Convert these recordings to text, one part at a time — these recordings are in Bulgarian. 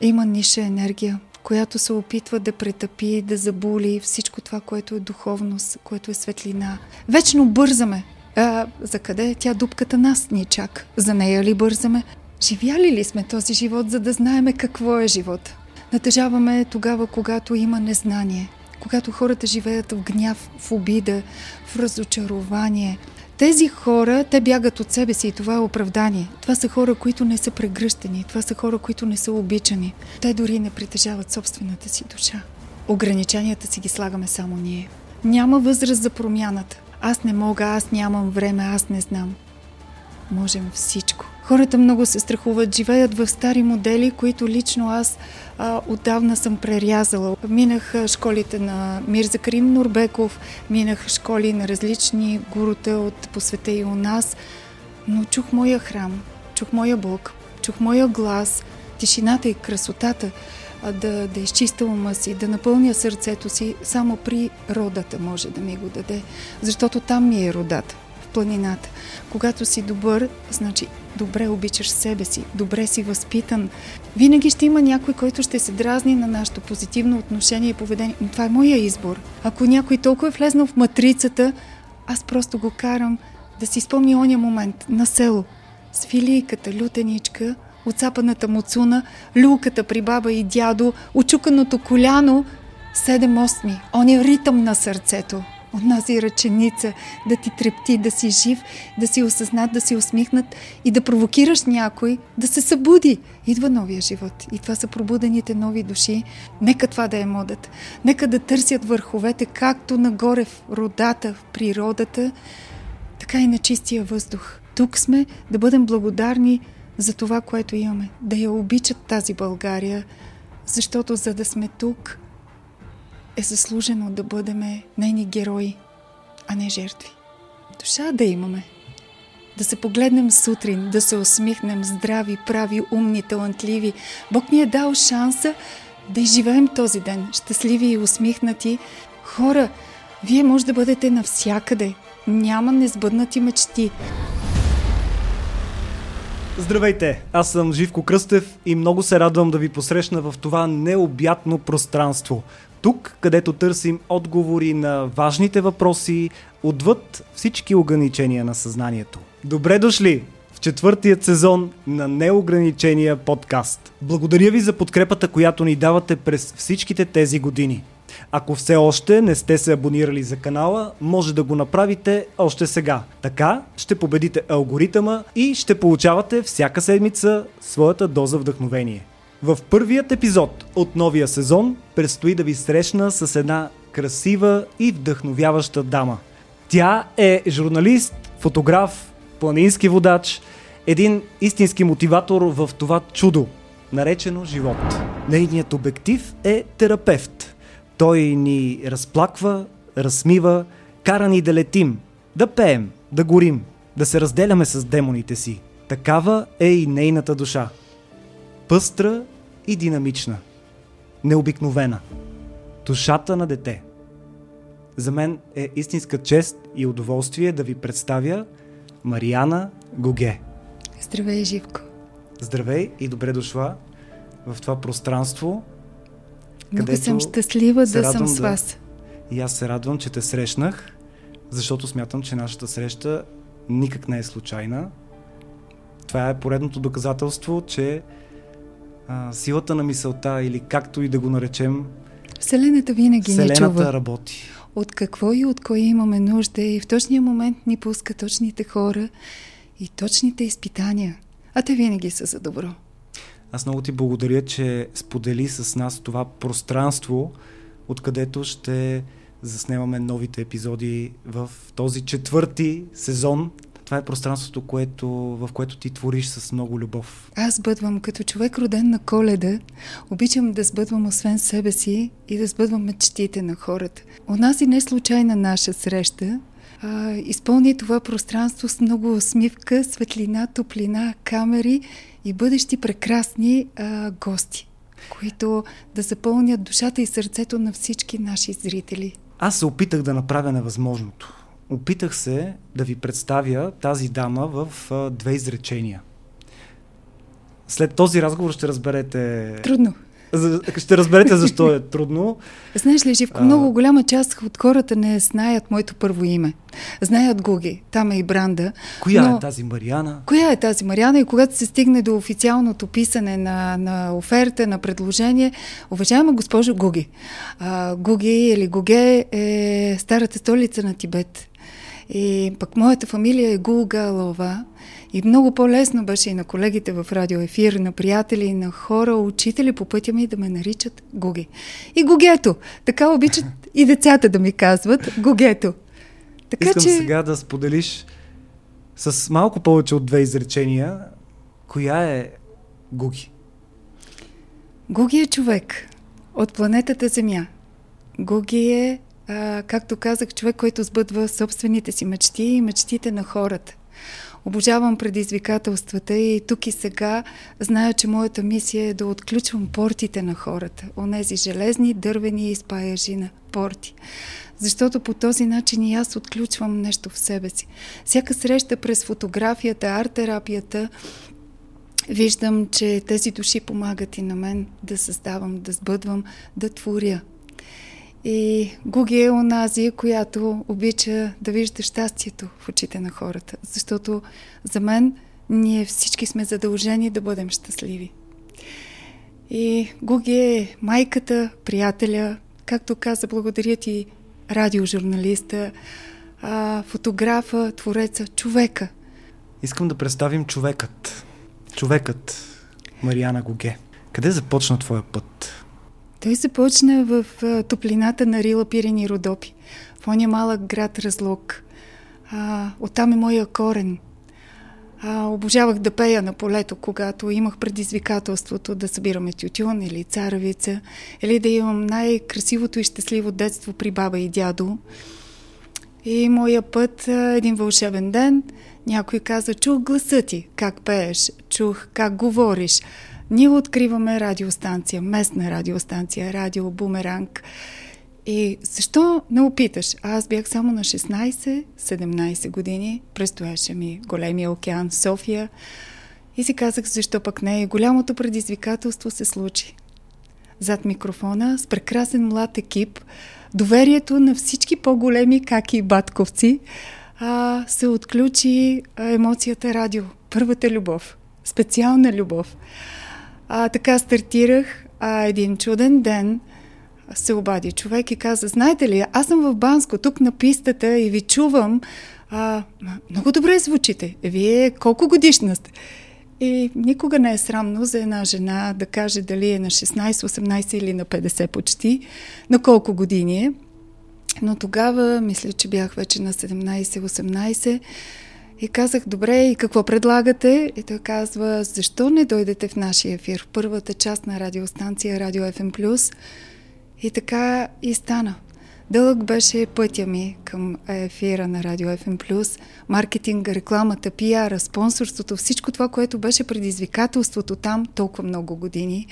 Има ниша енергия, която се опитва да претъпи, да заболи всичко това, което е духовност, което е светлина. Вечно бързаме. А, за къде? Тя дупката нас ни чак. За нея ли бързаме? Живяли ли сме този живот, за да знаеме какво е живот? Натъжаваме тогава, когато има незнание, когато хората живеят в гняв, в обида, в разочарование. Тези хора, те бягат от себе си и това е оправдание. Това са хора, които не са прегръщани, това са хора, които не са обичани. Те дори не притежават собствената си душа. Ограниченията си ги слагаме само ние. Няма възраст за промяната. Аз не мога, аз нямам време, аз не знам. Можем всичко. Хората много се страхуват, живеят в стари модели, които лично аз а, отдавна съм прерязала. Минах школите на Мирза Карим Нурбеков, минах школи на различни гурута от посвета и у нас, но чух моя храм, чух моя Бог, чух моя глас, тишината и красотата, да, да изчиста ума си, да напълня сърцето си, само при родата може да ми го даде, защото там ми е родата планината. Когато си добър, значи добре обичаш себе си, добре си възпитан. Винаги ще има някой, който ще се дразни на нашето позитивно отношение и поведение. Но това е моя избор. Ако някой толкова е влезнал в матрицата, аз просто го карам да си спомни оня момент на село. С филийката, лютеничка, отцапаната муцуна, люлката при баба и дядо, очуканото коляно, седем осми, оня ритъм на сърцето онази ръченица, да ти трепти, да си жив, да си осъзнат, да си усмихнат и да провокираш някой да се събуди. Идва новия живот. И това са пробудените нови души. Нека това да е модът. Нека да търсят върховете, както нагоре в родата, в природата, така и на чистия въздух. Тук сме да бъдем благодарни за това, което имаме. Да я обичат тази България, защото за да сме тук, е заслужено да бъдем нейни герои, а не жертви. Душа да имаме. Да се погледнем сутрин, да се усмихнем здрави, прави, умни, талантливи. Бог ни е дал шанса да изживеем този ден, щастливи и усмихнати. Хора, вие може да бъдете навсякъде. Няма несбъднати мечти. Здравейте, аз съм Живко Кръстев и много се радвам да ви посрещна в това необятно пространство. Тук, където търсим отговори на важните въпроси, отвъд всички ограничения на съзнанието. Добре дошли в четвъртият сезон на неограничения подкаст. Благодаря ви за подкрепата, която ни давате през всичките тези години. Ако все още не сте се абонирали за канала, може да го направите още сега. Така ще победите алгоритъма и ще получавате всяка седмица своята доза вдъхновение. В първият епизод от новия сезон предстои да ви срещна с една красива и вдъхновяваща дама. Тя е журналист, фотограф, планински водач, един истински мотиватор в това чудо, наречено живот. Нейният обектив е терапевт. Той ни разплаква, разсмива, кара ни да летим, да пеем, да горим, да се разделяме с демоните си. Такава е и нейната душа пъстра и динамична, необикновена. Душата на дете. За мен е истинска чест и удоволствие да ви представя Мариана Гоге. Здравей, Живко. Здравей и добре дошла в това пространство. Много съм щастлива да съм с вас. Да... И аз се радвам, че те срещнах, защото смятам, че нашата среща никак не е случайна. Това е поредното доказателство, че а, силата на мисълта или както и да го наречем. Вселената винаги Вселената ни чува. работи. От какво и от кое имаме нужда и в точния момент ни пуска точните хора и точните изпитания. А те винаги са за добро. Аз много ти благодаря, че сподели с нас това пространство, откъдето ще заснемаме новите епизоди в този четвърти сезон това е пространството, което, в което ти твориш с много любов. Аз бъдвам като човек роден на коледа. Обичам да сбъдвам освен себе си и да сбъдвам мечтите на хората. У нас и не случайна наша среща а, изпълни това пространство с много усмивка, светлина, топлина, камери и бъдещи прекрасни а, гости, които да запълнят душата и сърцето на всички наши зрители. Аз се опитах да направя невъзможното опитах се да ви представя тази дама в а, две изречения. След този разговор ще разберете... Трудно. Ще разберете защо е трудно. Знаеш ли, Живко, а... много голяма част от хората не знаят моето първо име. Знаят Гуги, там е и Бранда. Коя но... е тази Мариана? Коя е тази Мариана? И когато се стигне до официалното писане на, на оферта, на предложение, уважаема госпожо Гуги, а, Гуги или Гуге е старата столица на Тибет. И пък моята фамилия е Гулгалова. И много по-лесно беше и на колегите в радиоефир, на приятели, на хора, учители по пътя ми да ме наричат Гуги. И Гугето! Така обичат и децата да ми казват Гугето. Така, Искам че... сега да споделиш с малко повече от две изречения, коя е Гуги? Гуги е човек от планетата Земя. Гуги е, а, както казах, човек, който сбъдва собствените си мечти и мечтите на хората. Обожавам предизвикателствата и тук и сега зная, че моята мисия е да отключвам портите на хората. Онези железни, дървени и спаяжина порти. Защото по този начин и аз отключвам нещо в себе си. Всяка среща през фотографията, арт-терапията, виждам, че тези души помагат и на мен да създавам, да сбъдвам, да творя. И Гуги е онази, която обича да вижда щастието в очите на хората. Защото за мен ние всички сме задължени да бъдем щастливи. И Гуги е майката, приятеля, както каза, благодаря ти, радиожурналиста, фотографа, твореца, човека. Искам да представим човекът. Човекът Мариана Гоге. Къде започна твоя път? Той започна в топлината на Рила Пирени и Родопи, в оня малък град Разлог. А, оттам е моя корен. А, обожавах да пея на полето, когато имах предизвикателството да събираме тютюн или царавица, или да имам най-красивото и щастливо детство при баба и дядо. И моя път, един вълшебен ден, някой каза, чух гласа ти, как пееш, чух как говориш, ние откриваме радиостанция, местна радиостанция, радио Бумеранг. И защо не опиташ? Аз бях само на 16-17 години, престояше ми големия океан София и си казах, защо пък не. И голямото предизвикателство се случи. Зад микрофона, с прекрасен млад екип, доверието на всички по-големи каки и батковци, а, се отключи емоцията радио. Първата любов. Специална любов. А, така стартирах. А, един чуден ден се обади човек и каза, знаете ли, аз съм в Банско, тук на пистата и ви чувам. А, много добре звучите. Вие колко годишна сте? И никога не е срамно за една жена да каже дали е на 16, 18 или на 50 почти, на колко години е. Но тогава, мисля, че бях вече на 17-18, и казах, добре, и какво предлагате? И той казва, защо не дойдете в нашия ефир, в първата част на радиостанция Радио FM+. И така и стана. Дълъг беше пътя ми към ефира на Радио FM+, маркетинга, рекламата, пиара, спонсорството, всичко това, което беше предизвикателството там толкова много години,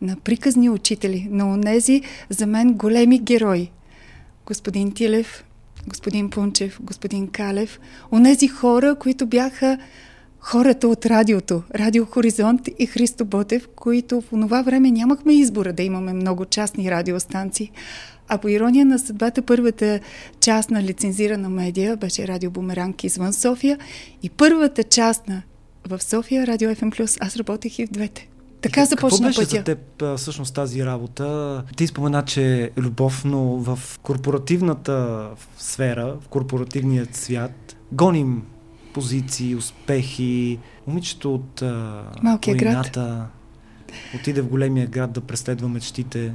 на приказни учители, на онези за мен големи герои. Господин Тилев, господин Пунчев, господин Калев, онези хора, които бяха хората от радиото, Радио Хоризонт и Христо Ботев, които в това време нямахме избора да имаме много частни радиостанции. А по ирония на съдбата, първата част на лицензирана медия беше Радио Бумеранг извън София и първата част на в София, Радио FM+. Аз работех и в двете. Така започна Какво беше пътя. за теб всъщност тази работа? Ти спомена, че е любов, но в корпоративната сфера, в корпоративният свят, гоним позиции, успехи. Момичето от Малкия град. отиде в големия град да преследва мечтите.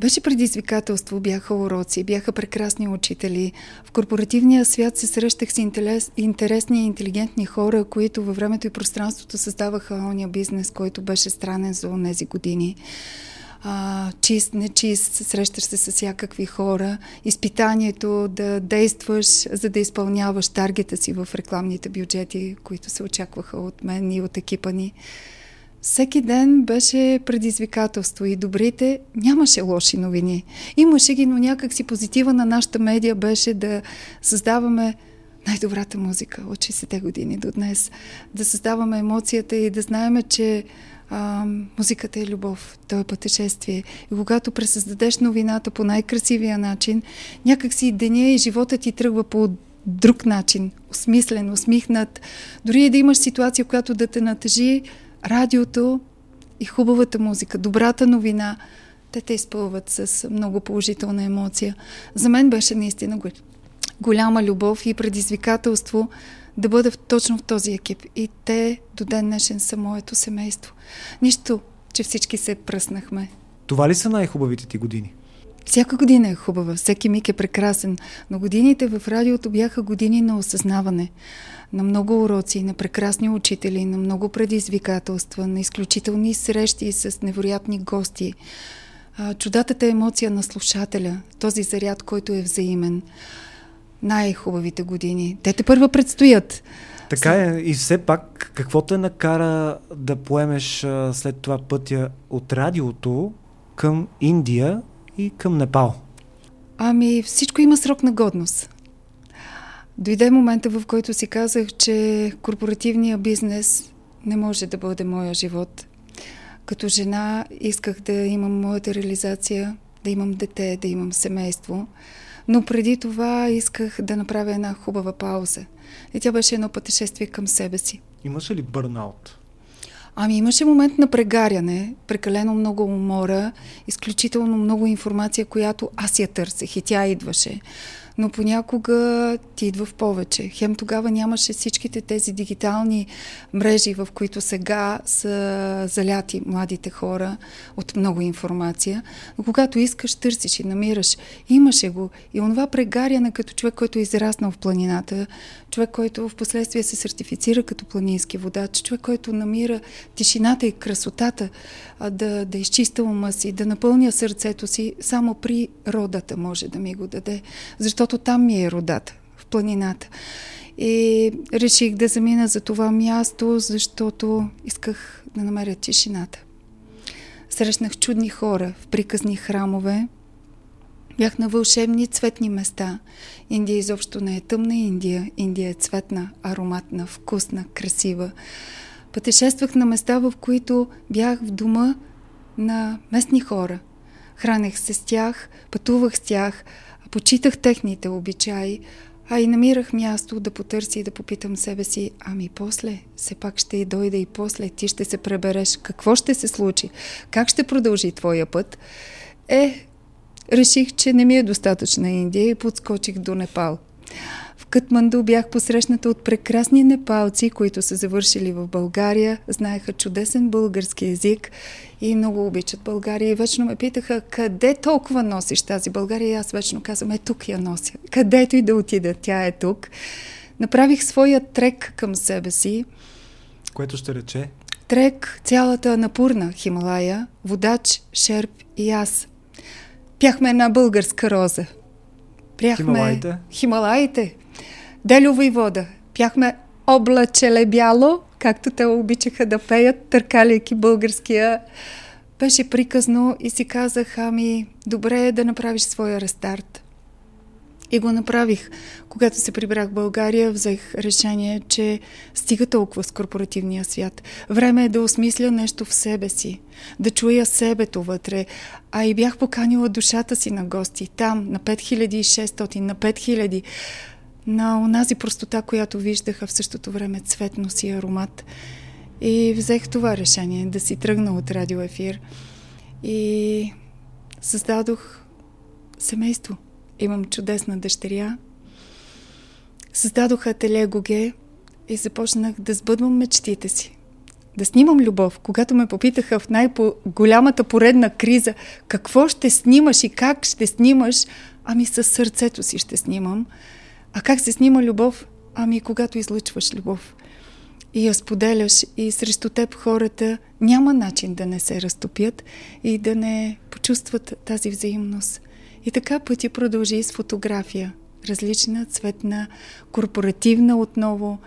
Беше предизвикателство, бяха уроци, бяха прекрасни учители. В корпоративния свят се срещах с интерес, интересни и интелигентни хора, които във времето и пространството създаваха ония бизнес, който беше странен за тези години. А, чист, нечист, срещаш се с всякакви хора. Изпитанието да действаш, за да изпълняваш таргета си в рекламните бюджети, които се очакваха от мен и от екипа ни всеки ден беше предизвикателство и добрите нямаше лоши новини. Имаше ги, но някак си позитива на нашата медия беше да създаваме най-добрата музика от 60-те години до днес. Да създаваме емоцията и да знаеме, че а, музиката е любов, то е пътешествие. И когато пресъздадеш новината по най-красивия начин, някакси деня и живота ти тръгва по друг начин, осмислен, усмихнат. Дори и да имаш ситуация, която да те натъжи, радиото и хубавата музика, добрата новина, те те изпълват с много положителна емоция. За мен беше наистина голяма любов и предизвикателство да бъда точно в този екип. И те до ден днешен са моето семейство. Нищо, че всички се пръснахме. Това ли са най-хубавите ти години? Всяка година е хубава, всеки миг е прекрасен, но годините в радиото бяха години на осъзнаване, на много уроци, на прекрасни учители, на много предизвикателства, на изключителни срещи с невероятни гости. Чудатата емоция на слушателя, този заряд, който е взаимен. Най-хубавите години. Те те първа предстоят. Така е. И все пак, какво те накара да поемеш след това пътя от радиото към Индия и към Непал? Ами, всичко има срок на годност. Дойде момента, в който си казах, че корпоративният бизнес не може да бъде моя живот. Като жена исках да имам моята реализация, да имам дете, да имам семейство. Но преди това исках да направя една хубава пауза. И тя беше едно пътешествие към себе си. Имаше ли бърнаут? Ами имаше момент на прегаряне, прекалено много умора, изключително много информация, която аз я търсех и тя идваше но понякога ти идва в повече. Хем тогава нямаше всичките тези дигитални мрежи, в които сега са заляти младите хора от много информация. Но когато искаш, търсиш и намираш. Имаше го. И онова прегаряне като човек, който е израснал в планината, човек, който в последствие се сертифицира като планински водач, човек, който намира тишината и красотата, да, да изчиста ума си, да напълня сърцето си, само при родата може да ми го даде. Защото там ми е родата, в планината. И реших да замина за това място, защото исках да намеря тишината. Срещнах чудни хора в приказни храмове, Бях на вълшебни цветни места. Индия изобщо не е тъмна Индия. Индия е цветна, ароматна, вкусна, красива. Пътешествах на места, в които бях в дома на местни хора. Хранех се с тях, пътувах с тях, почитах техните обичаи, а и намирах място да потърси и да попитам себе си, ами после, все пак ще и дойде и после, ти ще се пребереш, какво ще се случи, как ще продължи твоя път. Е, реших, че не ми е достатъчна Индия и подскочих до Непал. В Катманду бях посрещната от прекрасни непалци, които са завършили в България, знаеха чудесен български язик и много обичат България. И вечно ме питаха, къде толкова носиш тази България? И аз вечно казвам, е тук я нося. Където и да отида, тя е тук. Направих своя трек към себе си. Което ще рече? Трек, цялата напурна Хималая, водач, шерп и аз. Пяхме една българска роза. Пряхме Хималаите? Хималаите. Делю вода. Пяхме облачеле бяло, както те обичаха да пеят, търкаляйки българския. Беше приказно и си казах, ами, добре е да направиш своя рестарт. И го направих. Когато се прибрах в България, взех решение, че стига толкова с корпоративния свят. Време е да осмисля нещо в себе си, да чуя себето вътре. А и бях поканила душата си на гости. Там, на 5600, на 5000 на онази простота, която виждаха в същото време цветност и аромат. И взех това решение да си тръгна от радиоефир. И създадох семейство. Имам чудесна дъщеря. Създадох ателие Гоге и започнах да сбъдвам мечтите си. Да снимам любов. Когато ме попитаха в най-голямата поредна криза какво ще снимаш и как ще снимаш, ами със сърцето си ще снимам. А как се снима любов? Ами когато излъчваш любов и я споделяш и срещу теб хората няма начин да не се разтопят и да не почувстват тази взаимност. И така пътя продължи с фотография. Различна, цветна, корпоративна отново.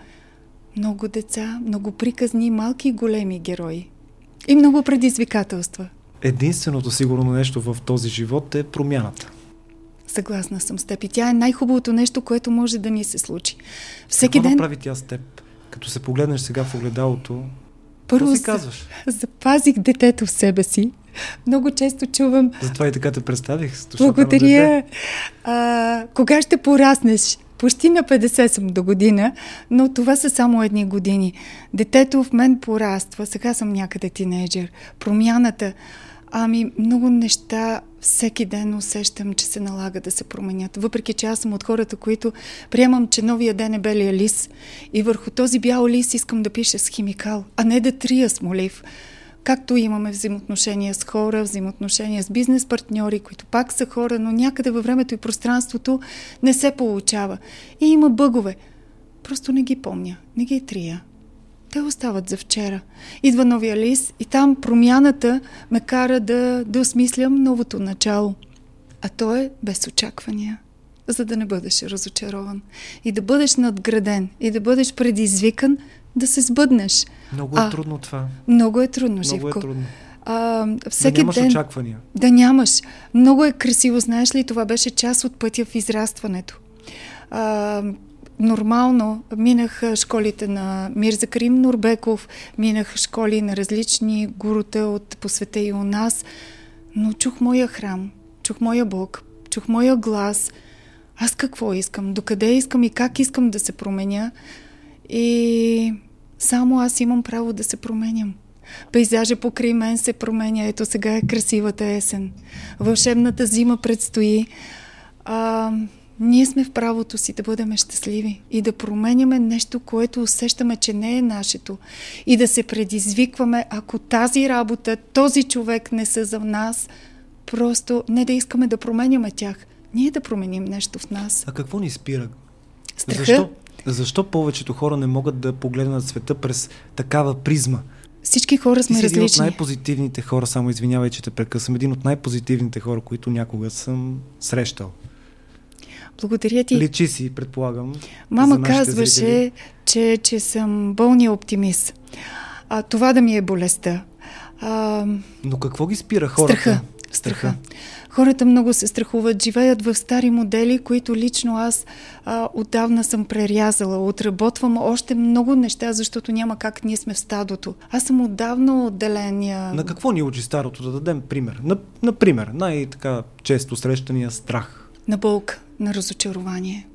Много деца, много приказни, малки и големи герои. И много предизвикателства. Единственото сигурно нещо в този живот е промяната. Съгласна съм с теб. И тя е най-хубавото нещо, което може да ни се случи. Всеки Какво ден... направи тя с теб? Като се погледнеш сега в огледалото, първо си казваш? Запазих детето в себе си. Много често чувам... Затова и така те представих. Благодаря. А, кога ще пораснеш? Почти на 50 съм до година, но това са само едни години. Детето в мен пораства, сега съм някъде тинейджер. Промяната, ами много неща всеки ден усещам, че се налага да се променят. Въпреки, че аз съм от хората, които приемам, че новия ден е белия лис и върху този бял лис искам да пиша с химикал, а не да трия с молив. Както имаме взаимоотношения с хора, взаимоотношения с бизнес партньори, които пак са хора, но някъде във времето и пространството не се получава. И има бъгове. Просто не ги помня, не ги трия. Те остават за вчера. Идва новия лист и там промяната ме кара да, да осмислям новото начало. А то е без очаквания, за да не бъдеш разочарован. И да бъдеш надграден, и да бъдеш предизвикан да се сбъднеш. Много е а, трудно това. Много е трудно, Много Живко. е трудно. А, всеки да нямаш ден, очаквания. Да нямаш. Много е красиво, знаеш ли, това беше част от пътя в израстването. А, нормално минах школите на Мирза Карим Нурбеков, минах школи на различни гурута от по света и у нас, но чух моя храм, чух моя Бог, чух моя глас. Аз какво искам, докъде искам и как искам да се променя. И само аз имам право да се променям. Пейзажа покрай мен се променя. Ето сега е красивата есен. Вълшебната зима предстои. А, ние сме в правото си да бъдем щастливи и да променяме нещо, което усещаме, че не е нашето. И да се предизвикваме, ако тази работа, този човек не са за нас, просто не да искаме да променяме тях. Ние да променим нещо в нас. А какво ни спира? Страха? Защо, защо повечето хора не могат да погледнат света през такава призма? Всички хора сме Ти си различни. един от най-позитивните хора, само извинявай, че те прекъсвам, един от най-позитивните хора, които някога съм срещал. Благодаря ти. Личи си, предполагам. Мама казваше, че, че съм болния оптимист. А, това да ми е болестта. А, Но какво ги спира хората? Страха. Страха. Хората много се страхуват, живеят в стари модели, които лично аз а, отдавна съм прерязала. Отработвам още много неща, защото няма как ние сме в стадото. Аз съм отдавна отделения. На какво ни учи старото? Да дадем пример. Например, най-така често срещания страх. На болка на разочарование.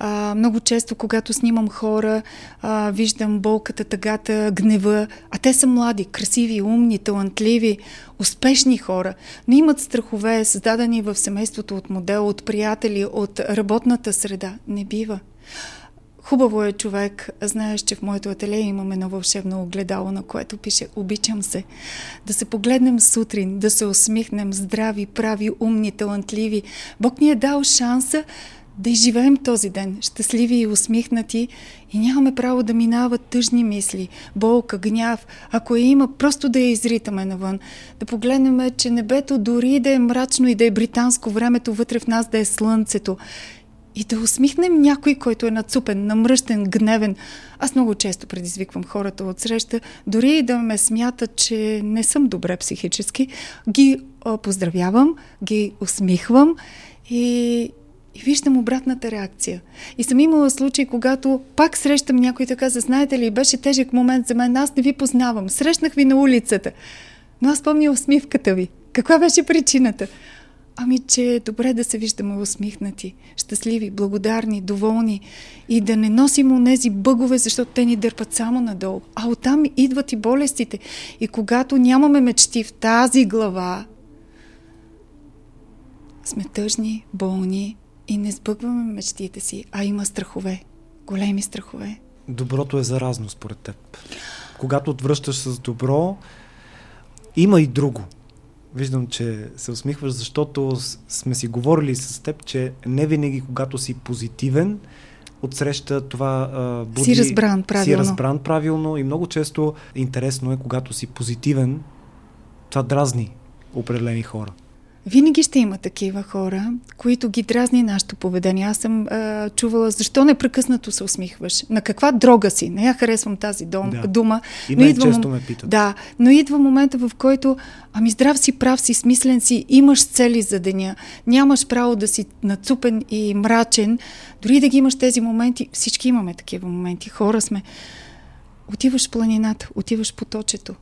А, много често, когато снимам хора, а, виждам болката, тъгата, гнева, а те са млади, красиви, умни, талантливи, успешни хора, но имат страхове, създадени в семейството от модел, от приятели, от работната среда. Не бива. Хубаво е човек, знаеш, че в моето ателие имаме едно вълшебно огледало, на което пише Обичам се. Да се погледнем сутрин, да се усмихнем здрави, прави, умни, талантливи. Бог ни е дал шанса да изживеем този ден, щастливи и усмихнати и нямаме право да минават тъжни мисли, болка, гняв. Ако я има, просто да я изритаме навън. Да погледнем, че небето дори да е мрачно и да е британско времето, вътре в нас да е слънцето и да усмихнем някой, който е нацупен, намръщен, гневен. Аз много често предизвиквам хората от среща, дори и да ме смятат, че не съм добре психически, ги поздравявам, ги усмихвам и, и виждам обратната реакция. И съм имала случай, когато пак срещам някой така, знаете ли, беше тежък момент за мен, аз не ви познавам, срещнах ви на улицата, но аз помня усмивката ви. Каква беше причината? Ами, че е добре да се виждаме усмихнати, щастливи, благодарни, доволни и да не носим онези бъгове, защото те ни дърпат само надолу. А оттам идват и болестите. И когато нямаме мечти в тази глава, сме тъжни, болни и не сбъгваме мечтите си, а има страхове, големи страхове. Доброто е заразно според теб. Когато отвръщаш с добро, има и друго – Виждам, че се усмихваш, защото сме си говорили с теб, че не винаги, когато си позитивен, отсреща това а, буди... Си разбран правилно. Си разбран правилно и много често интересно е, когато си позитивен, това дразни определени хора. Винаги ще има такива хора, които ги дразни нашето поведение. Аз съм а, чувала, защо непрекъснато се усмихваш? На каква дрога си? Не я харесвам тази дом, да. дума. И но идва често ме питат. Да, но идва момента, в който ами здрав си, прав си, смислен си, имаш цели за деня. Нямаш право да си нацупен и мрачен. Дори да ги имаш тези моменти, всички имаме такива моменти, хора сме. Отиваш в планината, отиваш по точето,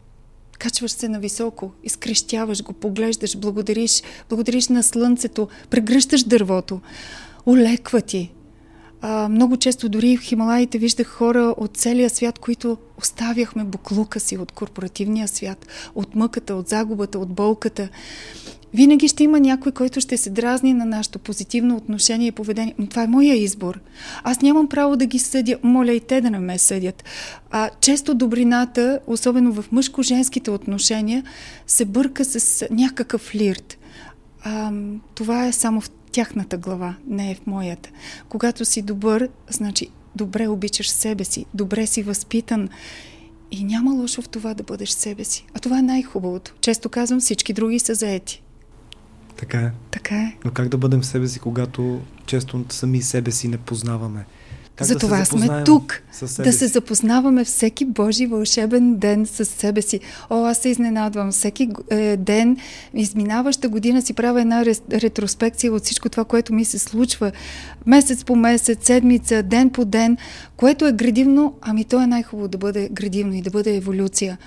Качваш се на високо, изкрещяваш го, поглеждаш, благодариш, благодариш на слънцето, прегръщаш дървото. Олеква ти. А, много често дори в Хималаите виждах хора от целия свят, които оставяхме буклука си от корпоративния свят, от мъката, от загубата, от болката. Винаги ще има някой, който ще се дразни на нашето позитивно отношение и поведение. Но това е моя избор. Аз нямам право да ги съдя. Моля и те да не ме съдят. А често добрината, особено в мъжко-женските отношения, се бърка с някакъв флирт. А, това е само в тяхната глава, не е в моята. Когато си добър, значи добре обичаш себе си, добре си възпитан и няма лошо в това да бъдеш себе си. А това е най-хубавото. Често казвам, всички други са заети. Така е. Така е. Но как да бъдем себе си, когато често сами себе си не познаваме? Как Затова да сме тук, да се запознаваме всеки Божи вълшебен ден с себе си. О, аз се изненадвам. Всеки е, ден, изминаваща година си правя една ретроспекция от всичко това, което ми се случва. Месец по месец, седмица, ден по ден, което е градивно, ами то е най-хубаво да бъде градивно и да бъде еволюция.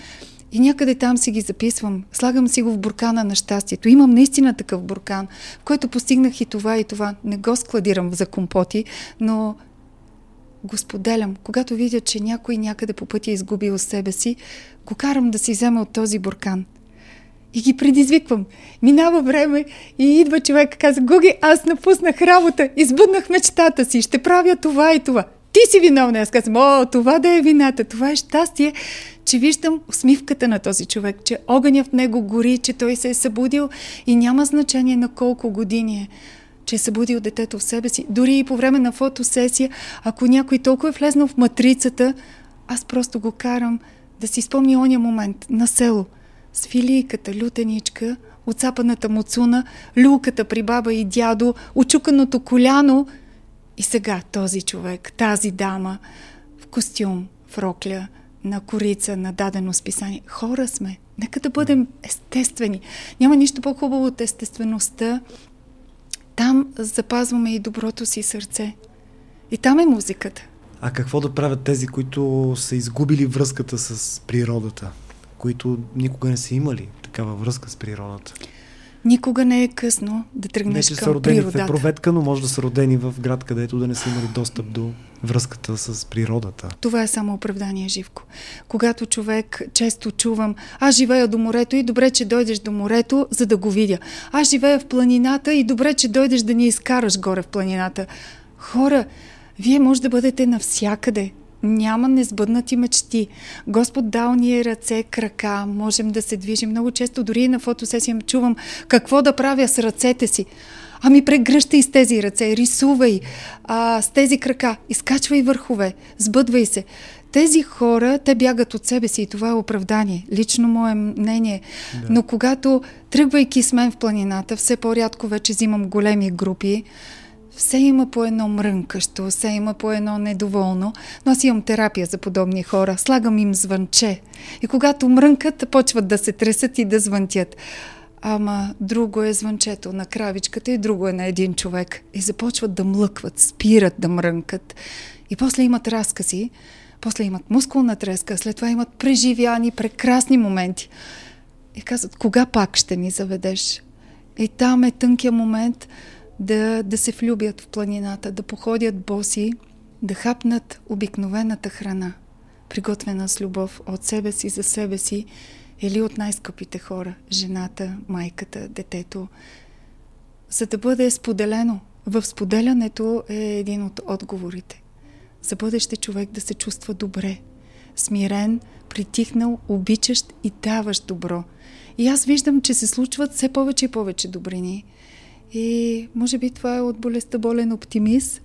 И някъде там си ги записвам. Слагам си го в буркана на щастието. Имам наистина такъв буркан, в който постигнах и това и това. Не го складирам за компоти, но го споделям. Когато видя, че някой някъде по пътя е изгубил себе си, го карам да си взема от този буркан. И ги предизвиквам. Минава време и идва човек и каза, Гуги, аз напуснах работа, избъднах мечтата си, ще правя това и това. Ти си виновна. Аз казвам, о, това да е вината, това е щастие, че виждам усмивката на този човек, че огъня в него гори, че той се е събудил и няма значение на колко години е че е събудил детето в себе си. Дори и по време на фотосесия, ако някой толкова е влезнал в матрицата, аз просто го карам да си спомни оня момент на село. С филийката, лютеничка, отцапаната муцуна, люлката при баба и дядо, очуканото коляно. И сега този човек, тази дама, в костюм, в рокля, на корица, на дадено списание. Хора сме. Нека да бъдем естествени. Няма нищо по-хубаво от естествеността там запазваме и доброто си сърце. И там е музиката. А какво да правят тези, които са изгубили връзката с природата? Които никога не са имали такава връзка с природата? Никога не е късно да тръгнеш не, че към са родени природата. в Епроведка, но може да са родени в град, където да не са имали достъп до връзката с природата. Това е само оправдание, Живко. Когато човек, често чувам, аз живея до морето и добре, че дойдеш до морето, за да го видя. Аз живея в планината и добре, че дойдеш да ни изкараш горе в планината. Хора, вие може да бъдете навсякъде, няма несбъднати мечти. Господ дал ни е ръце, крака, можем да се движим. Много често дори на фотосесия чувам какво да правя с ръцете си. Ами прегръщай с тези ръце, рисувай а, с тези крака, изкачвай върхове, сбъдвай се. Тези хора, те бягат от себе си и това е оправдание. Лично мое мнение. Да. Но когато, тръгвайки с мен в планината, все по-рядко вече взимам големи групи, все има по едно мрънкащо, все има по едно недоволно, но аз имам терапия за подобни хора. Слагам им звънче. И когато мрънкат, почват да се тресат и да звънтят. Ама друго е звънчето на кравичката и друго е на един човек. И започват да млъкват, спират да мрънкат. И после имат разкази, после имат мускулна треска, след това имат преживяни, прекрасни моменти. И казват, кога пак ще ни заведеш? И там е тънкия момент, да, да се влюбят в планината, да походят боси, да хапнат обикновената храна, приготвена с любов от себе си за себе си или от най-скъпите хора жената, майката, детето, за да бъде споделено. В споделянето е един от отговорите. За бъдеще човек да се чувства добре, смирен, притихнал, обичащ и даващ добро. И аз виждам, че се случват все повече и повече добрини – и може би това е от болестта болен оптимист,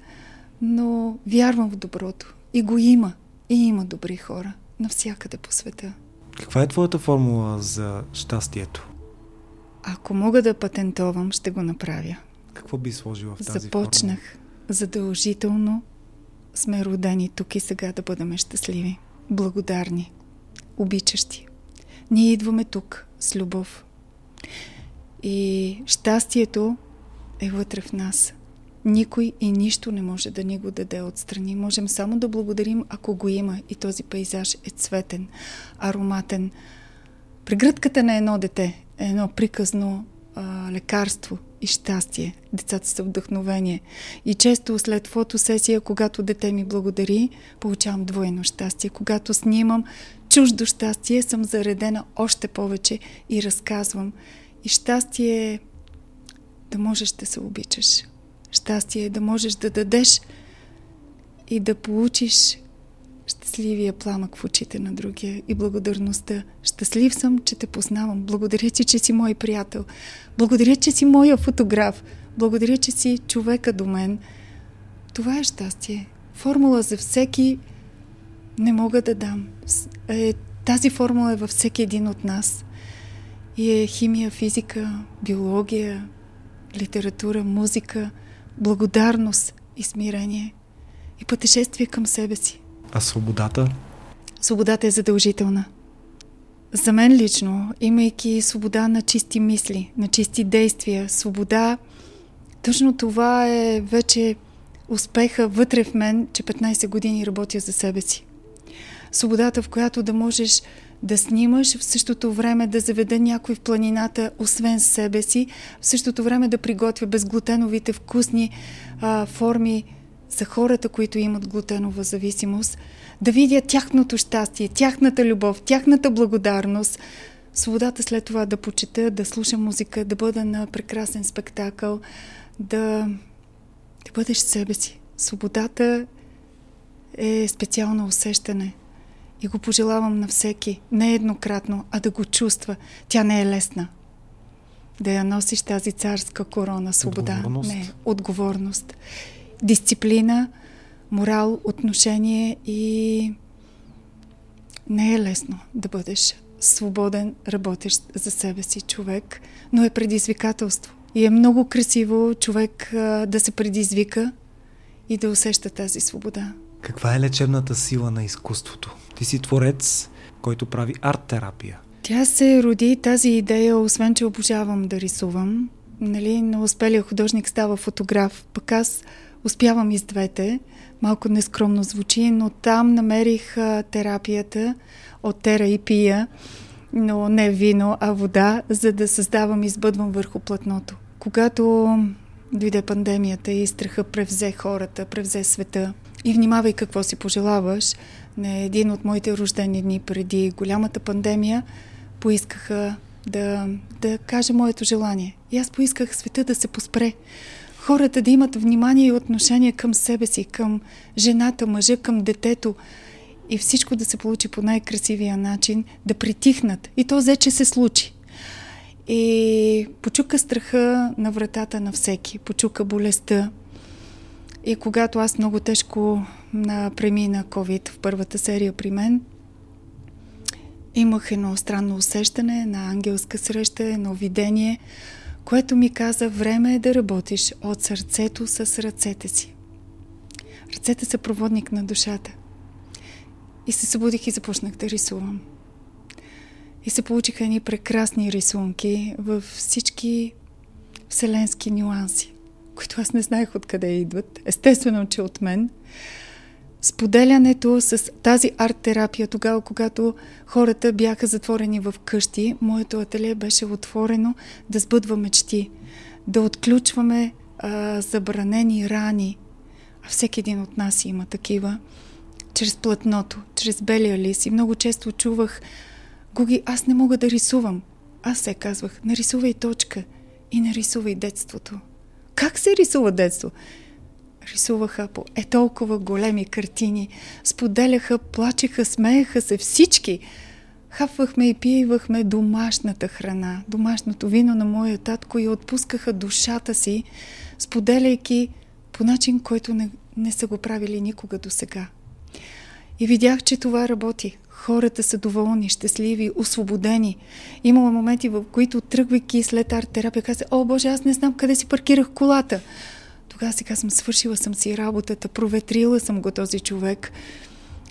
но вярвам в доброто. И го има. И има добри хора навсякъде по света. Каква е твоята формула за щастието? Ако мога да патентовам, ще го направя. Какво би сложила в тази Започнах формула? задължително сме родени тук и сега да бъдем щастливи, благодарни, обичащи. Ние идваме тук с любов. И щастието е вътре в нас. Никой и нищо не може да ни го даде отстрани. Можем само да благодарим, ако го има и този пейзаж е цветен, ароматен. Прегръдката на едно дете е едно приказно а, лекарство и щастие. Децата са вдъхновение. И често след фотосесия, когато дете ми благодари, получавам двойно щастие. Когато снимам чуждо щастие, съм заредена още повече и разказвам. И щастие е да можеш да се обичаш. Щастие е да можеш да дадеш и да получиш щастливия пламък в очите на другия и благодарността. Щастлив съм, че те познавам. Благодаря ти, че си мой приятел. Благодаря, че си моя фотограф. Благодаря, че си човека до мен. Това е щастие. Формула за всеки не мога да дам. Е, тази формула е във всеки един от нас. И е химия, физика, биология, литература, музика, благодарност и смирение. И пътешествие към себе си. А свободата? Свободата е задължителна. За мен лично, имайки свобода на чисти мисли, на чисти действия, свобода, точно това е вече успеха вътре в мен, че 15 години работя за себе си. Свободата, в която да можеш да снимаш, в същото време да заведа някой в планината, освен себе си, в същото време да приготвя безглутеновите вкусни а, форми за хората, които имат глутенова зависимост, да видя тяхното щастие, тяхната любов, тяхната благодарност, свободата след това да почета, да слушам музика, да бъда на прекрасен спектакъл, да, да бъдеш себе си. Свободата е специално усещане и го пожелавам на всеки, не еднократно, а да го чувства. Тя не е лесна. Да я носиш тази царска корона, свобода. Отговорност. Не, отговорност дисциплина, морал, отношение и не е лесно да бъдеш свободен, работещ за себе си човек, но е предизвикателство. И е много красиво човек а, да се предизвика и да усеща тази свобода. Каква е лечебната сила на изкуството? Ти си творец, който прави арт-терапия. Тя се роди тази идея, освен че обожавам да рисувам. Нали, на успелия художник става фотограф. Пък аз Успявам и с двете. Малко нескромно звучи, но там намерих а, терапията от тера и пия, но не вино, а вода, за да създавам и избъдвам върху платното. Когато дойде пандемията и страха превзе хората, превзе света, и внимавай какво си пожелаваш, на един от моите рождени дни преди голямата пандемия поискаха да, да кажа моето желание. И аз поисках света да се поспре хората да имат внимание и отношение към себе си, към жената, мъжа, към детето и всичко да се получи по най-красивия начин, да притихнат. И то взе, че се случи. И почука страха на вратата на всеки, почука болестта. И когато аз много тежко премина COVID в първата серия при мен, имах едно странно усещане на ангелска среща, едно видение – което ми каза време е да работиш от сърцето с ръцете си. Ръцете са проводник на душата. И се събудих и започнах да рисувам. И се получиха едни прекрасни рисунки във всички вселенски нюанси, които аз не знаех откъде идват. Естествено, че от мен – споделянето с тази арт-терапия, тогава, когато хората бяха затворени в къщи, моето ателие беше отворено да сбъдва мечти, да отключваме а, забранени рани. А всеки един от нас има такива. Чрез платното, чрез белия лист. И много често чувах, Гуги, аз не мога да рисувам. Аз се казвах, нарисувай точка и нарисувай детството. Как се рисува детство? рисуваха по е толкова големи картини, споделяха, плачеха, смееха се всички. Хапвахме и пивахме домашната храна, домашното вино на моя татко и отпускаха душата си, споделяйки по начин, който не, не са го правили никога до сега. И видях, че това работи. Хората са доволни, щастливи, освободени. Имало моменти, в които тръгвайки след арт-терапия, каза, о, Боже, аз не знам къде си паркирах колата. Тогава сега съм свършила съм си работата, проветрила съм го този човек.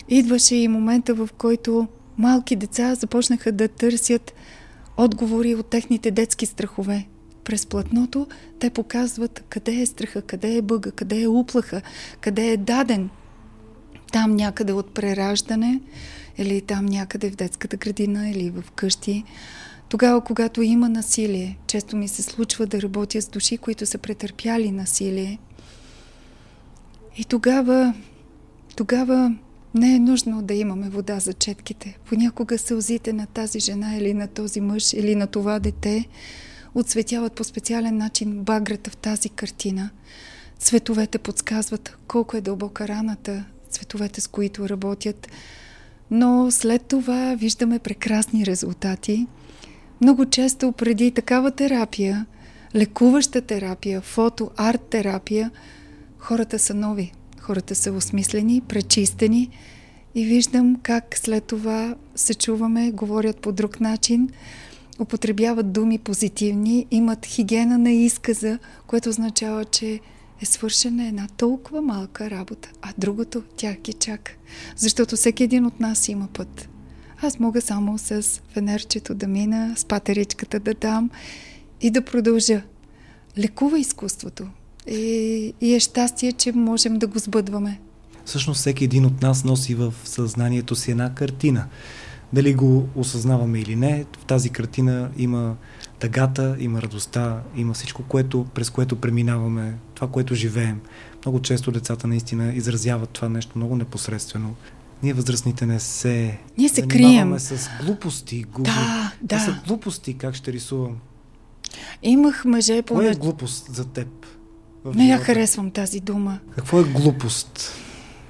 Идваше и момента, в който малки деца започнаха да търсят отговори от техните детски страхове. През платното те показват къде е страха, къде е бъга, къде е уплаха, къде е даден. Там някъде от прераждане, или там някъде в детската градина, или в къщи. Тогава, когато има насилие, често ми се случва да работя с души, които са претърпяли насилие. И тогава, тогава не е нужно да имаме вода за четките. Понякога сълзите на тази жена или на този мъж или на това дете отсветяват по специален начин баграта в тази картина. Цветовете подсказват колко е дълбока раната, цветовете с които работят. Но след това виждаме прекрасни резултати. Много често преди такава терапия, лекуваща терапия, фото, арт терапия, хората са нови – хората са осмислени, пречистени и виждам как след това се чуваме, говорят по друг начин, употребяват думи позитивни, имат хигиена на изказа, което означава, че е свършена една толкова малка работа, а другото тях ги чака. Защото всеки един от нас има път. Аз мога само с фенерчето да мина, с патеричката да дам и да продължа. Лекува изкуството. И, и е щастие, че можем да го сбъдваме. Всъщност всеки един от нас носи в съзнанието си една картина. Дали го осъзнаваме или не, в тази картина има тъгата, има радостта, има всичко, което, през което преминаваме, това, което живеем. Много често децата наистина изразяват това нещо много непосредствено. Ние възрастните не се Ние се крием. с глупости. Глупо... Да, да. Това са глупости, как ще рисувам. Имах мъже по... Кое е глупост за теб? Не я харесвам тази дума. Какво е глупост?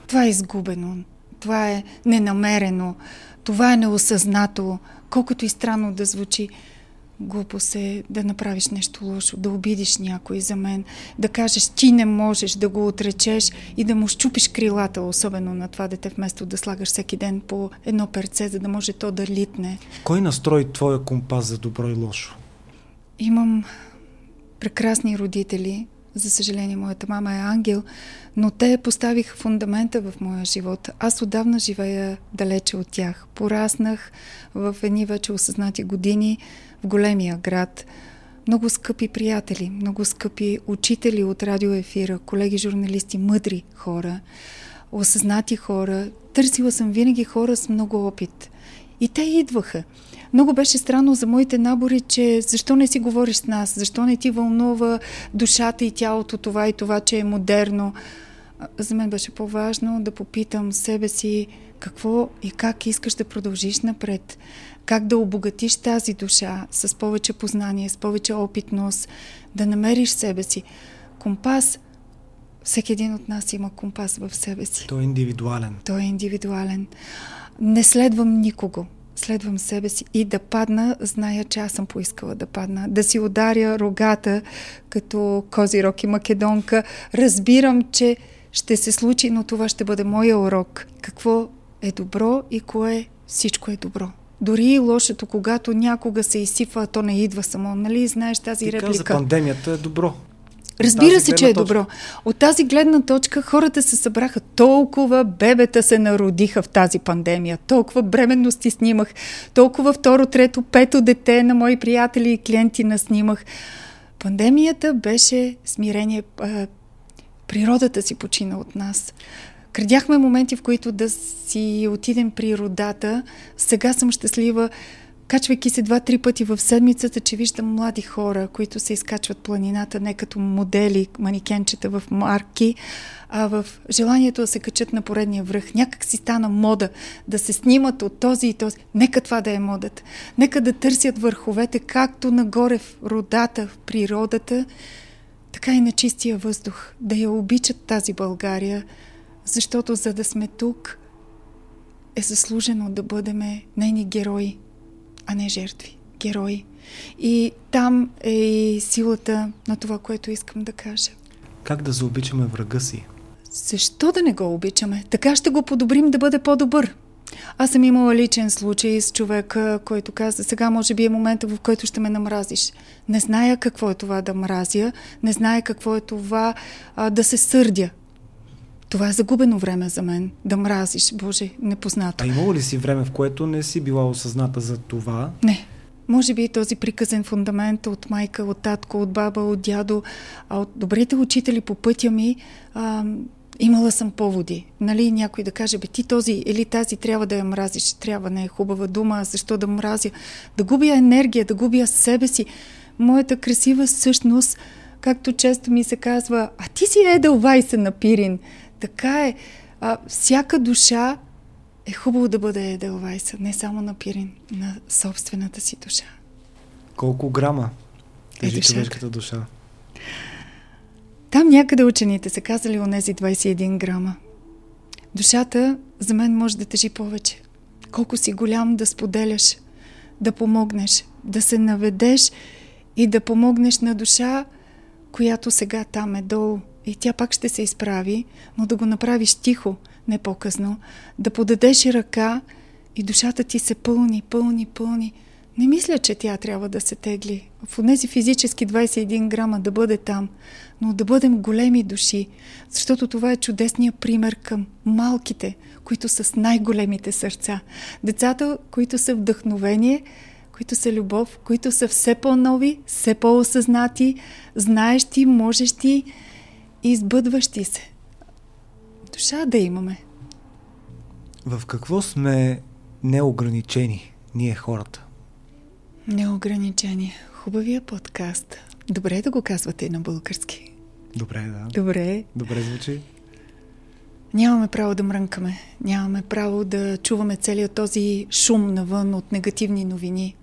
Това е изгубено. Това е ненамерено. Това е неосъзнато. Колкото и странно да звучи. Глупост е да направиш нещо лошо, да обидиш някой за мен, да кажеш ти не можеш, да го отречеш и да му щупиш крилата, особено на това дете, вместо да слагаш всеки ден по едно перце, за да може то да литне. Кой настрои твоя компас за добро и лошо? Имам прекрасни родители, за съжаление, моята мама е ангел, но те поставиха фундамента в моя живот. Аз отдавна живея далече от тях. Пораснах в едни вече осъзнати години в големия град. Много скъпи приятели, много скъпи учители от радиоефира, колеги журналисти, мъдри хора, осъзнати хора. Търсила съм винаги хора с много опит. И те идваха. Много беше странно за моите набори, че защо не си говориш с нас, защо не ти вълнува душата и тялото, това и това, че е модерно. За мен беше по-важно да попитам себе си какво и как искаш да продължиш напред, как да обогатиш тази душа с повече познание, с повече опитност, да намериш себе си. Компас всеки един от нас има компас в себе си. Той е индивидуален. Той е индивидуален. Не следвам никого следвам себе си и да падна, зная, че аз съм поискала да падна. Да си ударя рогата като Козирок и Македонка. Разбирам, че ще се случи, но това ще бъде моя урок. Какво е добро и кое всичко е добро. Дори и лошото, когато някога се изсипва, то не идва само. Нали знаеш тази Ти реплика? Каза, пандемията е добро. Разбира се, че е добро. От тази гледна точка хората се събраха. Толкова бебета се народиха в тази пандемия. Толкова бременности снимах. Толкова второ, трето, пето дете на мои приятели и клиенти наснимах. Пандемията беше смирение. Природата си почина от нас. Крадяхме моменти, в които да си отидем при родата. Сега съм щастлива качвайки се два-три пъти в седмицата, че виждам млади хора, които се изкачват планината не като модели, манекенчета в марки, а в желанието да се качат на поредния връх. Някак си стана мода да се снимат от този и този. Нека това да е модата. Нека да търсят върховете както нагоре в родата, в природата, така и на чистия въздух. Да я обичат тази България, защото за да сме тук, е заслужено да бъдем нейни герои а не жертви, герои. И там е и силата на това, което искам да кажа. Как да заобичаме врага си? Защо да не го обичаме? Така ще го подобрим да бъде по-добър. Аз съм имала личен случай с човека, който каза, сега може би е момента, в който ще ме намразиш. Не зная какво е това да мразя, не зная какво е това а, да се сърдя. Това е загубено време за мен, да мразиш, Боже, непознато. А имало ли си време, в което не си била осъзната за това? Не. Може би този приказен фундамент от майка, от татко, от баба, от дядо, а от добрите учители по пътя ми, а, имала съм поводи. Нали, някой да каже, бе ти този или тази трябва да я мразиш, трябва, не е хубава дума, защо да мразя? Да губя енергия, да губя себе си. Моята красива същност, както често ми се казва, а ти си Едел Вайса на Пирин. Така е. А, всяка душа е хубаво да бъде Едел Вайса, не само на Пирин, на собствената си душа. Колко грама тежи е човешката душа? Там някъде учените са казали о нези 21 грама. Душата за мен може да тежи повече. Колко си голям да споделяш, да помогнеш, да се наведеш и да помогнеш на душа, която сега там е долу. И тя пак ще се изправи, но да го направиш тихо, не по-късно, да подадеш ръка и душата ти се пълни, пълни, пълни – не мисля, че тя трябва да се тегли. В тези физически 21 грама да бъде там, но да бъдем големи души, защото това е чудесният пример към малките, които са с най-големите сърца. Децата, които са вдъхновение, които са любов, които са все по-нови, все по-осъзнати, знаещи, можещи и избъдващи се. Душа да имаме. В какво сме неограничени, ние хората? Неограничение. Хубавия подкаст. Добре е да го казвате и на български. Добре, да. Добре. Добре звучи. Нямаме право да мрънкаме. Нямаме право да чуваме целият този шум навън от негативни новини.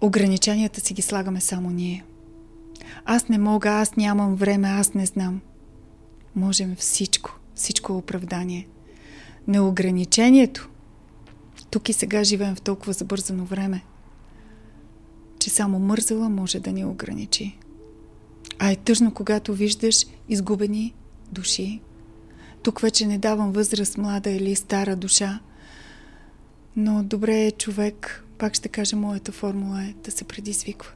Ограниченията си ги слагаме само ние. Аз не мога, аз нямам време, аз не знам. Можем всичко. Всичко е оправдание. Неограничението тук и сега живеем в толкова забързано време, че само мързала може да ни ограничи. А е тъжно, когато виждаш изгубени души. Тук вече не давам възраст млада или стара душа, но добре е човек, пак ще кажа, моята формула е да се предизвиква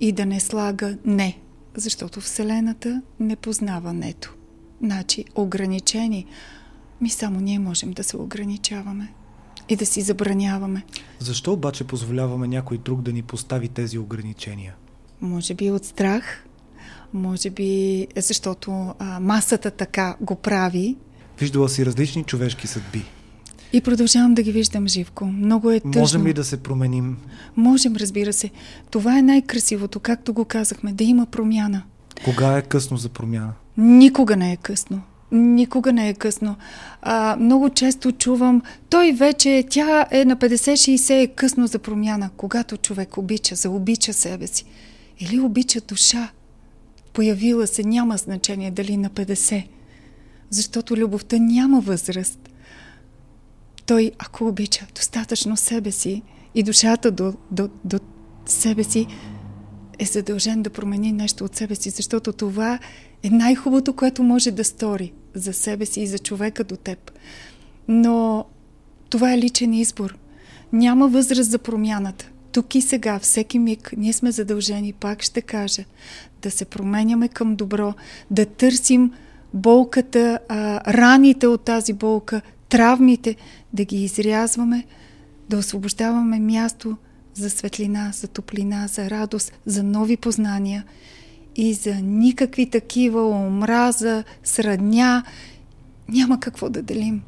и да не слага не, защото Вселената не познава нето. Значи, ограничени, ми само ние можем да се ограничаваме и да си забраняваме. Защо обаче позволяваме някой друг да ни постави тези ограничения? Може би от страх, може би защото а, масата така го прави. Виждала си различни човешки съдби. И продължавам да ги виждам, Живко. Много е тъжно. Можем ли да се променим? Можем, разбира се. Това е най-красивото, както го казахме, да има промяна. Кога е късно за промяна? Никога не е късно. Никога не е късно. А, много често чувам, той вече, тя е на 50-60, е късно за промяна. Когато човек обича, заобича себе си. Или обича душа. Появила се, няма значение дали на 50. Защото любовта няма възраст. Той, ако обича достатъчно себе си и душата до, до, до себе си, е задължен да промени нещо от себе си, защото това е най-хубавото, което може да стори за себе си и за човека до теб. Но това е личен избор. Няма възраст за промяната. Тук и сега, всеки миг, ние сме задължени, пак ще кажа, да се променяме към добро, да търсим болката, а, раните от тази болка, травмите, да ги изрязваме, да освобождаваме място за светлина, за топлина, за радост, за нови познания и за никакви такива омраза, срадня. Няма какво да делим.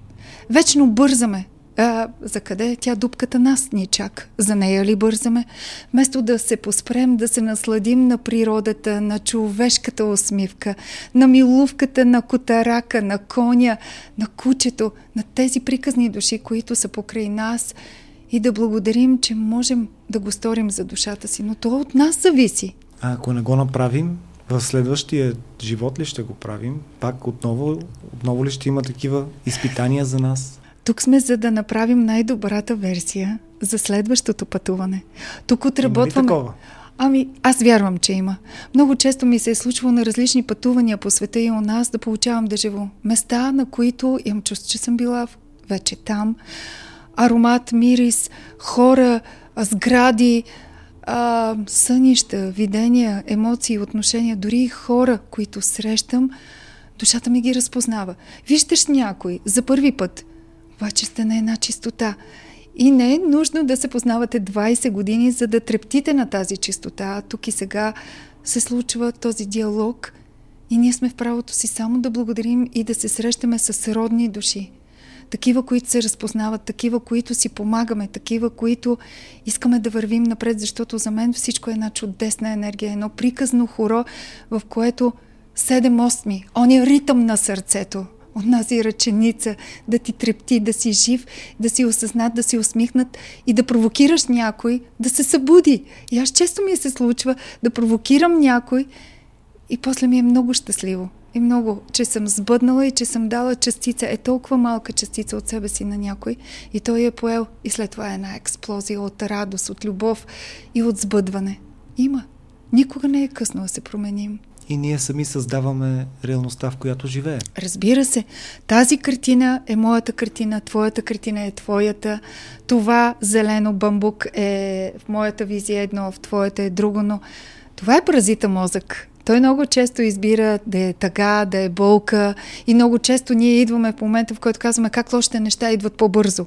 Вечно бързаме. А, за къде? Тя дупката нас ни чак. За нея ли бързаме? Вместо да се поспрем, да се насладим на природата, на човешката усмивка, на милувката на котарака, на коня, на кучето, на тези приказни души, които са покрай нас – и да благодарим, че можем да го сторим за душата си. Но то от нас зависи. А ако не го направим, в следващия живот ли ще го правим? Пак отново, отново ли ще има такива изпитания за нас? Тук сме за да направим най-добрата версия за следващото пътуване. Тук отработваме. Има ли такова? Ами, аз вярвам, че има. Много често ми се е случвало на различни пътувания по света и у нас да получавам дежаво. Места, на които имам чувство, че съм била вече там. Аромат, мирис, хора, сгради, а, сънища, видения, емоции, отношения, дори и хора, които срещам, душата ми ги разпознава. Виждаш някой за първи път, обаче сте на една чистота. И не е нужно да се познавате 20 години, за да трептите на тази чистота. Тук и сега се случва този диалог и ние сме в правото си само да благодарим и да се срещаме с родни души. Такива, които се разпознават, такива, които си помагаме, такива, които искаме да вървим напред, защото за мен всичко е една чудесна енергия, едно приказно хоро, в което седем осми, оня ритъм на сърцето, онази ръченица, да ти трепти, да си жив, да си осъзнат, да си усмихнат и да провокираш някой да се събуди. И аз често ми се случва да провокирам някой и после ми е много щастливо. И много, че съм сбъднала и че съм дала частица, е толкова малка частица от себе си на някой и той е поел. И след това е една експлозия от радост, от любов и от сбъдване. Има. Никога не е късно да се променим и ние сами създаваме реалността, в която живеем. Разбира се, тази картина е моята картина, твоята картина е твоята. Това зелено бамбук е в моята визия едно, в твоята е друго, но това е паразита мозък. Той много често избира да е тъга, да е болка и много често ние идваме в момента, в който казваме как лошите неща идват по-бързо.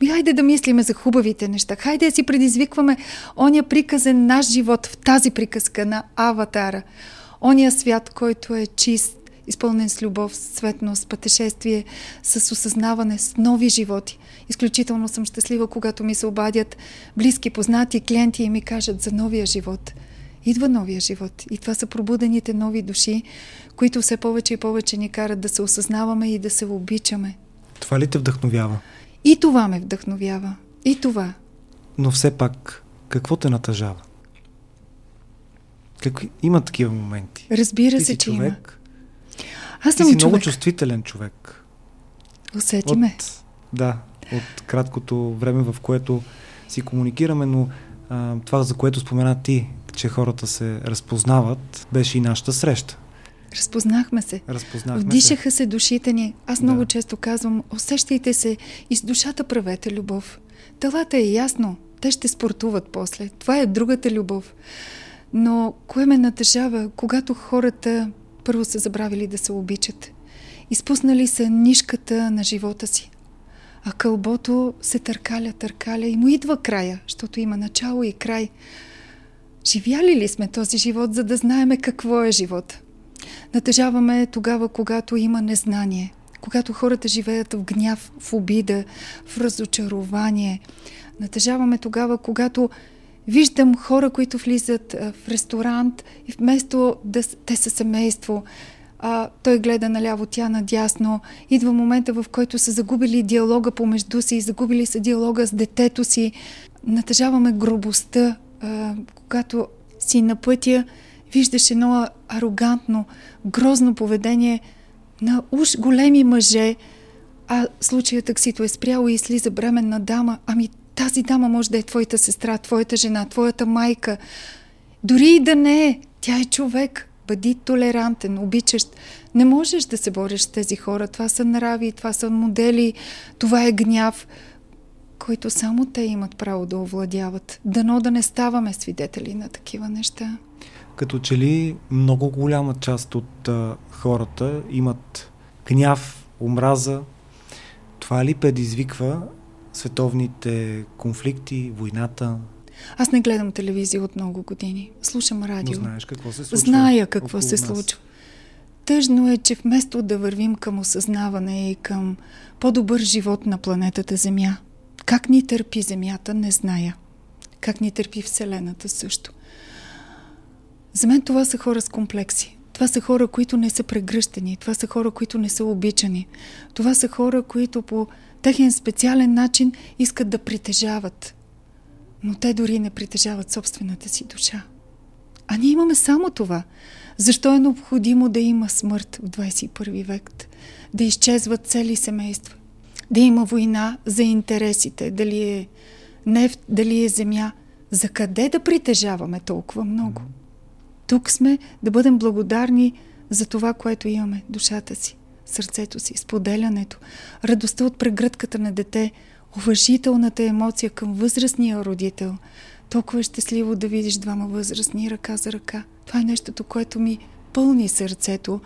Ми хайде да мислиме за хубавите неща. Хайде да си предизвикваме оня приказен наш живот в тази приказка на аватара ония свят, който е чист, изпълнен с любов, с светност, пътешествие, с осъзнаване, с нови животи. Изключително съм щастлива, когато ми се обадят близки, познати, клиенти и ми кажат за новия живот. Идва новия живот и това са пробудените нови души, които все повече и повече ни карат да се осъзнаваме и да се обичаме. Това ли те вдъхновява? И това ме вдъхновява. И това. Но все пак, какво те натъжава? Как, има такива моменти. Разбира Ти се, че човек, има. Аз съм Ти си човек. много чувствителен човек. Усети от, ме. Да, от краткото време, в което си комуникираме, но а, това, за което спомена ти, че хората се разпознават, беше и нашата среща. Разпознахме се. Разпознахме Вдишаха се. се душите ни. Аз да. много често казвам, усещайте се и с душата правете любов. Талата е ясно. Те ще спортуват после. Това е другата любов. Но кое ме натъжава, когато хората първо са забравили да се обичат? Изпуснали са нишката на живота си. А кълбото се търкаля, търкаля и му идва края, защото има начало и край. Живяли ли сме този живот, за да знаеме какво е живот? Натъжаваме тогава, когато има незнание, когато хората живеят в гняв, в обида, в разочарование. Натъжаваме тогава, когато Виждам хора, които влизат в ресторант и вместо да те са семейство, той гледа наляво, тя надясно. Идва момента, в който са загубили диалога помежду си, загубили са диалога с детето си. Натъжаваме грубостта, когато си на пътя, виждаш едно арогантно, грозно поведение на уж големи мъже, а случая таксито е спряло и слиза бременна дама. Ами тази дама може да е твоята сестра, твоята жена, твоята майка. Дори и да не е, тя е човек. Бъди толерантен, обичащ. Не можеш да се бориш с тези хора. Това са нрави, това са модели, това е гняв, който само те имат право да овладяват. Дано да не ставаме свидетели на такива неща. Като че ли много голяма част от а, хората имат гняв, омраза. Това ли предизвиква световните конфликти, войната? Аз не гледам телевизия от много години. Слушам радио. Но знаеш какво се случва? Зная какво се нас. случва. Тъжно е, че вместо да вървим към осъзнаване и към по-добър живот на планетата Земя, как ни търпи Земята, не зная. Как ни търпи Вселената също. За мен това са хора с комплекси. Това са хора, които не са прегръщани. Това са хора, които не са обичани. Това са хора, които по техен специален начин искат да притежават. Но те дори не притежават собствената си душа. А ние имаме само това. Защо е необходимо да има смърт в 21 век? Да изчезват цели семейства? Да има война за интересите? Дали е нефт, дали е земя? За къде да притежаваме толкова много? Тук сме да бъдем благодарни за това, което имаме, душата си, сърцето си, споделянето, радостта от прегръдката на дете, уважителната емоция към възрастния родител. Толкова е щастливо да видиш двама възрастни ръка за ръка. Това е нещото, което ми пълни сърцето.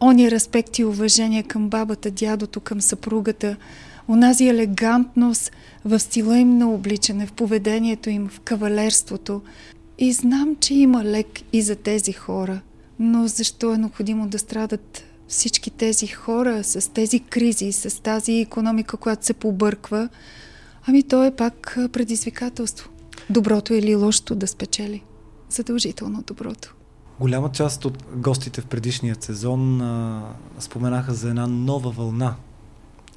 Они респект и уважение към бабата, дядото, към съпругата, онази елегантност в стила им на обличане, в поведението им, в кавалерството. И знам, че има лек и за тези хора, но защо е необходимо да страдат всички тези хора с тези кризи, с тази економика, която се побърква? Ами то е пак предизвикателство. Доброто или лошото да спечели. Задължително доброто. Голяма част от гостите в предишния сезон а, споменаха за една нова вълна.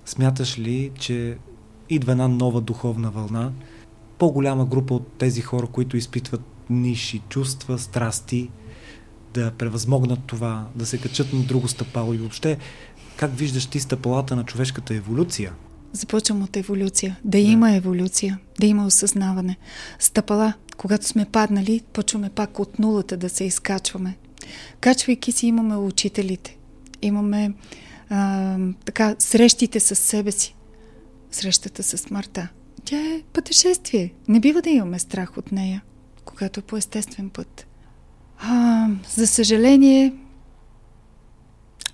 Смяташ ли, че идва една нова духовна вълна? По-голяма група от тези хора, които изпитват ниши чувства, страсти, да превъзмогнат това, да се качат на друго стъпало и въобще как виждаш ти стъпалата на човешката еволюция? Започвам от еволюция. Да, да има еволюция, да има осъзнаване. Стъпала, когато сме паднали, почваме пак от нулата да се изкачваме. Качвайки си имаме учителите. Имаме а, така срещите с себе си. Срещата с смъртта. Тя е пътешествие. Не бива да имаме страх от нея, когато е по естествен път. А, за съжаление,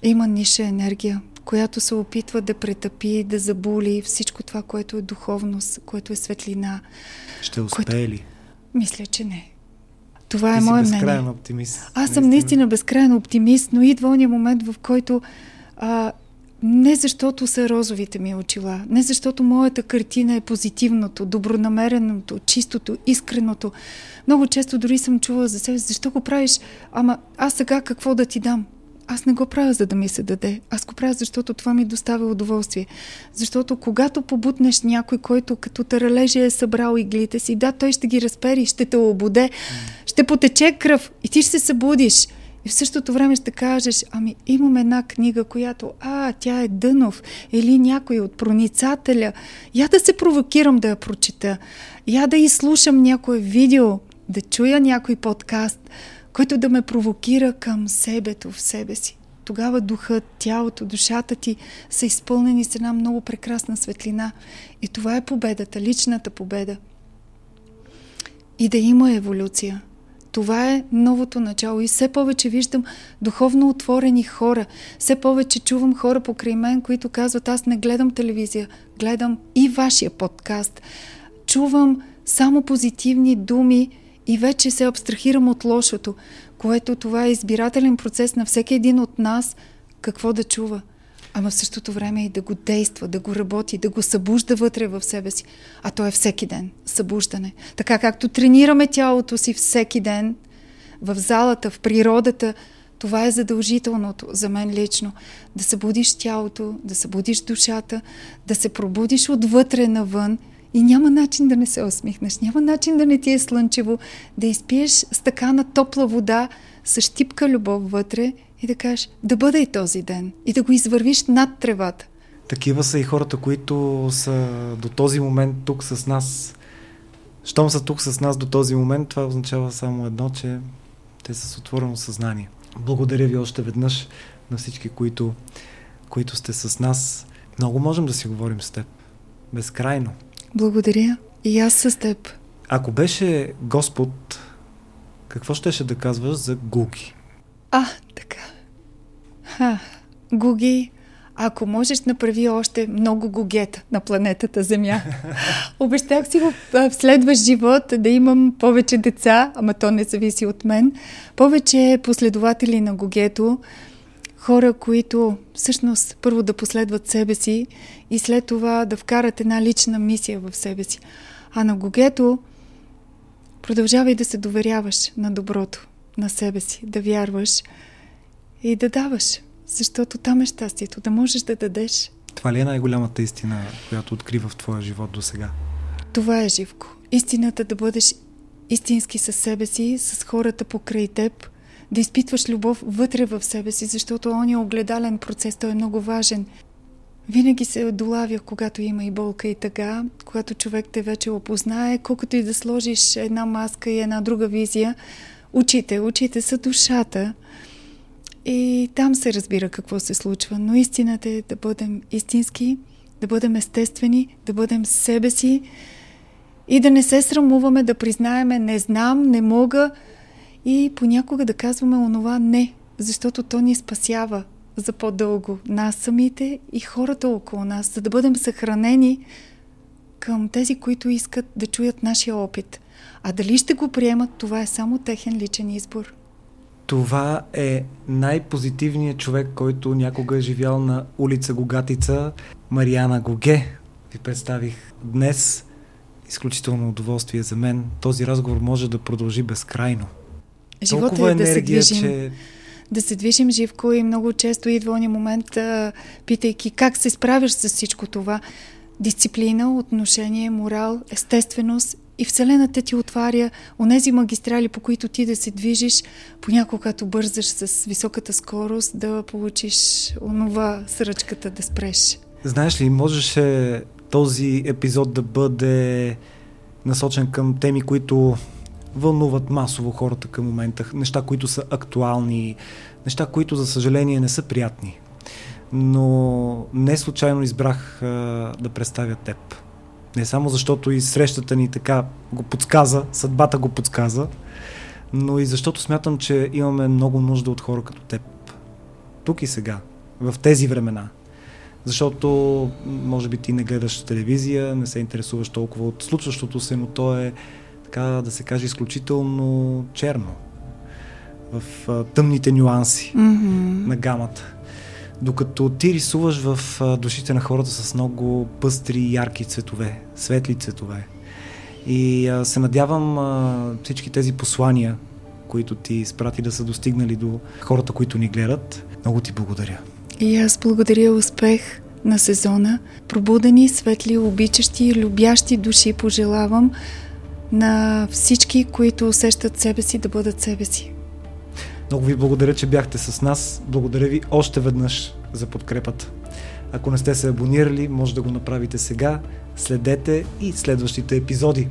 има ниша енергия, която се опитва да претъпи, да заболи всичко това, което е духовност, което е светлина. Ще успее което... ли? Мисля, че не. Това Ти е мое мнение. оптимист. Аз съм наистина безкрайен оптимист, но идва ония момент, в който а, не защото са розовите ми очила, не защото моята картина е позитивното, добронамереното, чистото, искреното. Много често дори съм чувала за себе, защо го правиш, ама аз сега какво да ти дам? Аз не го правя, за да ми се даде. Аз го правя, защото това ми доставя удоволствие. Защото когато побутнеш някой, който като таралежи е събрал иглите си, да, той ще ги разпери, ще те ободе, ще потече кръв и ти ще се събудиш. И в същото време ще кажеш, ами имам една книга, която, а, тя е Дънов, или някой от проницателя. Я да се провокирам да я прочита. Я да изслушам някое видео, да чуя някой подкаст, който да ме провокира към себето в себе си. Тогава духът, тялото, душата ти са изпълнени с една много прекрасна светлина. И това е победата, личната победа. И да има еволюция. Това е новото начало. И все повече виждам духовно отворени хора. Все повече чувам хора покрай мен, които казват, аз не гледам телевизия, гледам и вашия подкаст. Чувам само позитивни думи и вече се абстрахирам от лошото, което това е избирателен процес на всеки един от нас какво да чува. Ама в същото време и да го действа, да го работи, да го събужда вътре в себе си. А то е всеки ден. Събуждане. Така както тренираме тялото си всеки ден, в залата, в природата, това е задължителното за мен лично. Да събудиш тялото, да събудиш душата, да се пробудиш отвътре навън и няма начин да не се усмихнеш, няма начин да не ти е слънчево, да изпиеш стакана топла вода с щипка любов вътре и да кажеш да бъде и този ден и да го извървиш над тревата. Такива са и хората, които са до този момент тук с нас. Щом са тук с нас до този момент, това означава само едно, че те са с отворено съзнание. Благодаря ви още веднъж на всички, които, които сте с нас. Много можем да си говорим с теб. Безкрайно. Благодаря. И аз с теб. Ако беше Господ, какво щеше да казваш за Гуги? А, така. Ха, Гуги, ако можеш, направи още много гугета на планетата Земя. Обещах си в, в следващ живот да имам повече деца, ама то не зависи от мен. Повече последователи на гугето, хора, които всъщност първо да последват себе си и след това да вкарат една лична мисия в себе си. А на гугето продължавай да се доверяваш на доброто, на себе си, да вярваш и да даваш, защото там е щастието, да можеш да дадеш. Това ли е най-голямата истина, която открива в твоя живот до сега? Това е живко. Истината да бъдеш истински със себе си, с хората покрай теб, да изпитваш любов вътре в себе си, защото он е огледален процес, той е много важен. Винаги се долавя, когато има и болка и тъга, когато човек те вече опознае, колкото и да сложиш една маска и една друга визия. Очите, очите са душата. И там се разбира какво се случва. Но истината е да бъдем истински, да бъдем естествени, да бъдем себе си и да не се срамуваме, да признаеме не знам, не мога и понякога да казваме онова не, защото то ни спасява за по-дълго нас самите и хората около нас, за да бъдем съхранени към тези, които искат да чуят нашия опит. А дали ще го приемат, това е само техен личен избор. Това е най-позитивният човек, който някога е живял на улица Гогатица, Мариана Гоге. Ви представих днес. Изключително удоволствие за мен. Този разговор може да продължи безкрайно. Живота Толкова е да енергия, се движим. че да се движим живко и много често идва ония момент, а, питайки как се справяш с всичко това. Дисциплина, отношение, морал, естественост и Вселената ти отваря онези магистрали, по които ти да се движиш, понякога като бързаш с високата скорост, да получиш онова с ръчката да спреш. Знаеш ли, можеше този епизод да бъде насочен към теми, които вълнуват масово хората към момента, неща, които са актуални, неща, които за съжаление не са приятни. Но не случайно избрах а, да представя теб. Не само защото и срещата ни така го подсказа, съдбата го подсказа, но и защото смятам, че имаме много нужда от хора като теб. Тук и сега, в тези времена. Защото, може би ти не гледаш телевизия, не се интересуваш толкова от случващото се, но то е, така да се каже, изключително черно. В а, тъмните нюанси mm-hmm. на гамата. Докато ти рисуваш в душите на хората с много пъстри, ярки цветове, светли цветове. И а, се надявам а, всички тези послания, които ти изпрати да са достигнали до хората, които ни гледат. Много ти благодаря. И аз благодаря успех на сезона. Пробудени, светли, обичащи, любящи души пожелавам на всички, които усещат себе си да бъдат себе си. Много ви благодаря, че бяхте с нас. Благодаря ви още веднъж за подкрепата. Ако не сте се абонирали, може да го направите сега. Следете и следващите епизоди.